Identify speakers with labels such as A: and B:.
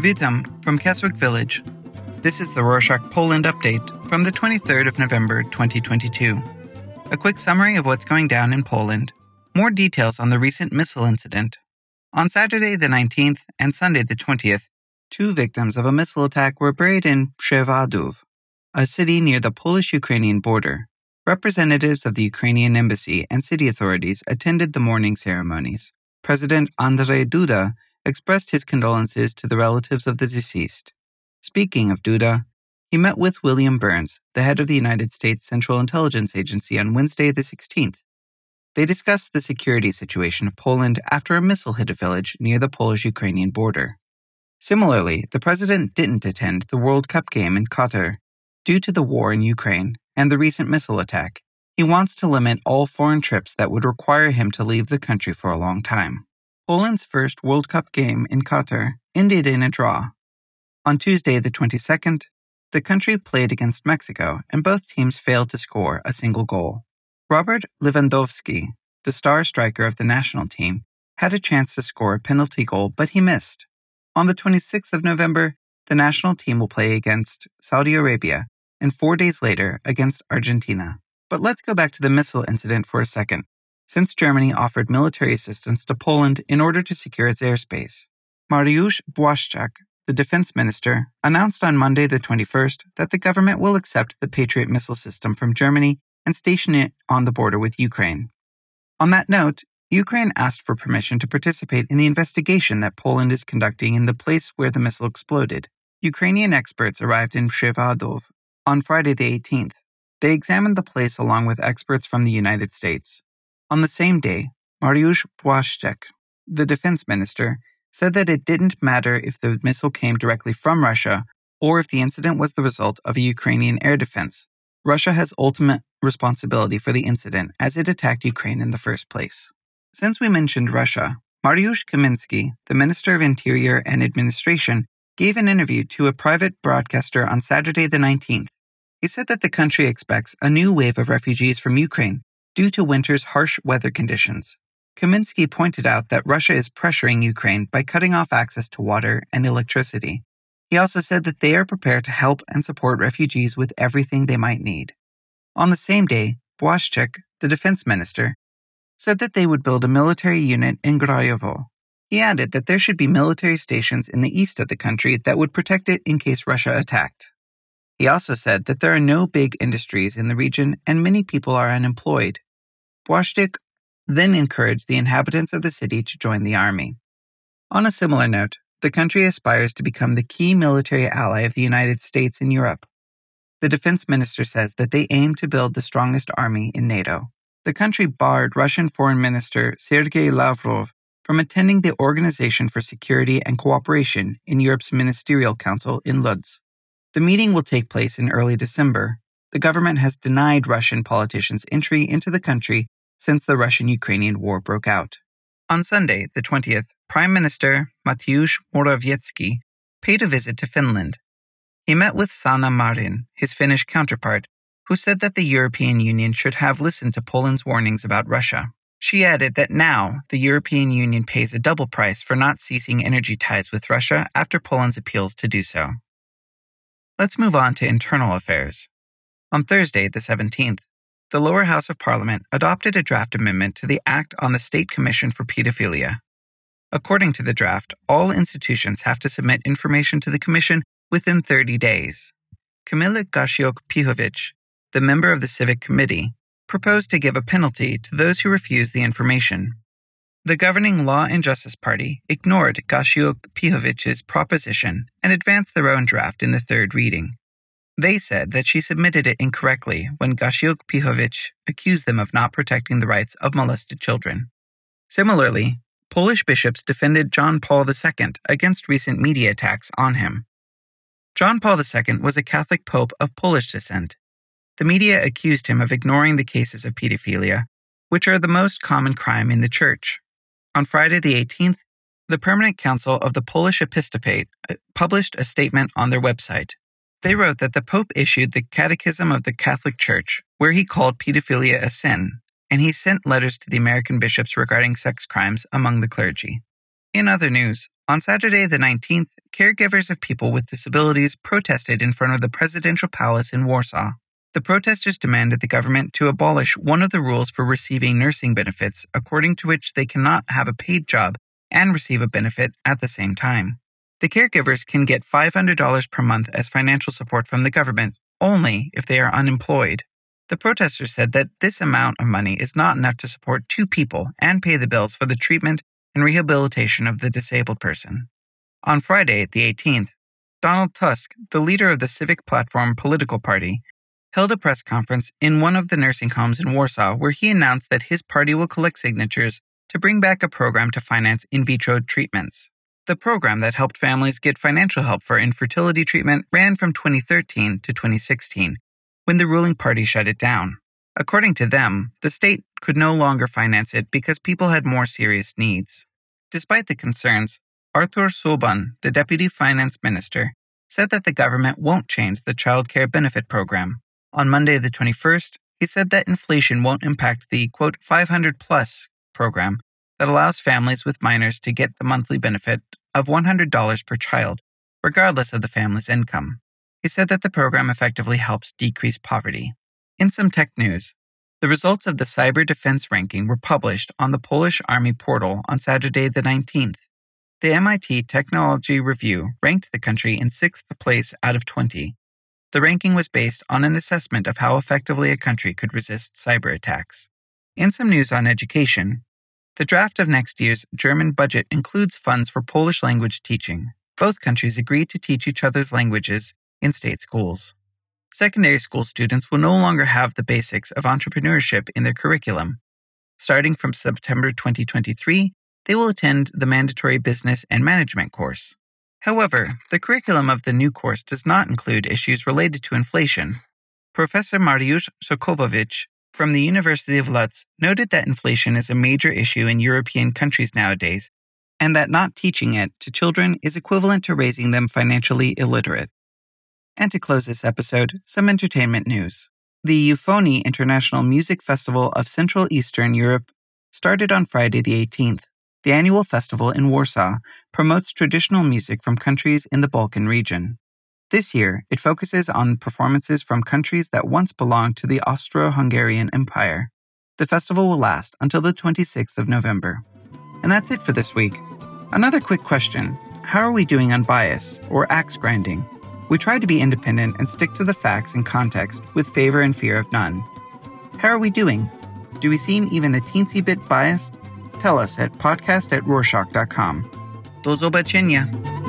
A: Witam from Keswick Village. This is the Rorshok Poland update from the 23rd of November 2022. A quick summary of what's going down in Poland, more details on the recent missile incident. On Saturday the 19th and Sunday the 20th, two victims of a missile attack were buried in Przewodów, a city near the Polish Ukrainian border. Representatives of the Ukrainian embassy and city authorities attended the mourning ceremonies. President Andrzej Duda expressed his condolences to the relatives of the deceased. Speaking of Duda, he met with William Burns, the head of the United States Central Intelligence Agency, on Wednesday the 16th. They discussed the security situation of Poland after a missile hit a village near the Polish Ukrainian border. Similarly, the president didn't attend the World Cup game in Qatar due to the war in Ukraine and the recent missile attack. He wants to limit all foreign trips that would require him to leave the country for a long time. Poland's first World Cup game in Qatar ended in a draw. On Tuesday, the 22nd, the country played against Mexico, and both teams failed to score a single goal. Robert Lewandowski, the star striker of the national team, had a chance to score a penalty goal, but he missed. On the 26th of November, the national team will play against Saudi Arabia, and four days later against Argentina. But let's go back to the missile incident for a second since Germany offered military assistance to Poland in order to secure its airspace. Mariusz Błaszczak, the defense minister, announced on Monday the 21st that the government will accept the Patriot missile system from Germany and station it on the border with Ukraine. On that note, Ukraine asked for permission to participate in the investigation that Poland is conducting in the place where the missile exploded. Ukrainian experts arrived in Przewodów on Friday the 18th. They examined the place along with experts from the United States. On the same day, Mariusz Błaszczak, the defense minister, said that it didn't matter if the missile came directly from Russia or if the incident was the result of a Ukrainian air defense. Russia has ultimate responsibility for the incident as it attacked Ukraine in the first place. Since we mentioned Russia, Mariusz Kaminski, the Minister of Interior and Administration, gave an interview to a private broadcaster on Saturday the 19th. He said that the country expects a new wave of refugees from Ukraine due to winter's harsh weather conditions. Kaminski pointed out that Russia is pressuring Ukraine by cutting off access to water and electricity. He also said that they are prepared to help and support refugees with everything they might need. On the same day, Błaszczak, the defense minister, said that they would build a military unit in Grajewo. He added that there should be military stations in the east of the country that would protect it in case Russia attacked. He also said that there are no big industries in the region and many people are unemployed. Błaszczak then encouraged the inhabitants of the city to join the army. On a similar note, the country aspires to become the key military ally of the United States in Europe. The defense minister says that they aim to build the strongest army in NATO. The country barred Russian Foreign Minister Sergei Lavrov from attending the Organization for Security and Cooperation in Europe's Ministerial Council in Lodz. The meeting will take place in early December. The government has denied Russian politicians entry into the country since the Russian Ukrainian war broke out. On Sunday, the 20th, Prime Minister Mateusz Morawiecki paid a visit to Finland. He met with Sanna Marin, his Finnish counterpart, who said that the European Union should have listened to Poland's warnings about Russia. She added that now the European Union pays a double price for not ceasing energy ties with Russia after Poland's appeals to do so. Let's move on to internal affairs. On Thursday, the 17th, the lower house of Parliament adopted a draft amendment to the Act on the State Commission for Pedophilia. According to the draft, all institutions have to submit information to the Commission within 30 days. Kamila Gasiuk Pihowicz, the member of the Civic Committee, proposed to give a penalty to those who refuse the information. The governing Law and Justice Party ignored Gasiuk Pihowicz's proposition and advanced their own draft in the third reading. They said that she submitted it incorrectly when Gasiuk Pihowicz accused them of not protecting the rights of molested children. Similarly, Polish bishops defended John Paul II against recent media attacks on him. John Paul II was a Catholic pope of Polish descent. The media accused him of ignoring the cases of pedophilia, which are the most common crime in the church. On Friday the 18th, the Permanent Council of the Polish Episcopate uh, published a statement on their website. They wrote that the Pope issued the Catechism of the Catholic Church, where he called pedophilia a sin, and he sent letters to the American bishops regarding sex crimes among the clergy. In other news, on Saturday the 19th, caregivers of people with disabilities protested in front of the presidential palace in Warsaw. The protesters demanded the government to abolish one of the rules for receiving nursing benefits, according to which they cannot have a paid job and receive a benefit at the same time. The caregivers can get $500 per month as financial support from the government only if they are unemployed. The protesters said that this amount of money is not enough to support two people and pay the bills for the treatment and rehabilitation of the disabled person. On Friday, the 18th, Donald Tusk, the leader of the Civic Platform political party, held a press conference in one of the nursing homes in Warsaw where he announced that his party will collect signatures to bring back a program to finance in vitro treatments. The program that helped families get financial help for infertility treatment ran from 2013 to 2016, when the ruling party shut it down. According to them, the state could no longer finance it because people had more serious needs. Despite the concerns, Artur Soboń, the deputy finance minister, said that the government won't change the child care benefit program on Monday, the 21st, he said that inflation won't impact the quote 500 plus program that allows families with minors to get the monthly benefit of $100 per child, regardless of the family's income. He said that the program effectively helps decrease poverty. In some tech news, the results of the cyber defense ranking were published on the Polish Army portal on Saturday, the 19th. The MIT Technology Review ranked the country in sixth place out of 20, the ranking was based on an assessment of how effectively a country could resist cyber attacks. In some news on education, the draft of next year's German budget includes funds for Polish language teaching. Both countries agreed to teach each other's languages in state schools. Secondary school students will no longer have the basics of entrepreneurship in their curriculum. Starting from September 2023, they will attend the mandatory business and management course. However, the curriculum of the new course does not include issues related to inflation. Professor Mariusz Sokołowicz from the University of Lodz noted that inflation is a major issue in European countries nowadays, and that not teaching it to children is equivalent to raising them financially illiterate. And to close this episode, some entertainment news. The Eufonie International Music Festival of Central Eastern Europe started on Friday the 18th. The annual festival in Warsaw promotes traditional music from countries in the Balkan region. This year, it focuses on performances from countries that once belonged to the Austro Hungarian Empire. The festival will last until the 26th of November. And that's it for this week. Another quick question How are we doing on bias or axe grinding? We try to be independent and stick to the facts and context with favor and fear of none. How are we doing? Do we seem even a teensy bit biased? Tell us at podcast at rorshok.com. Do zobaczenia.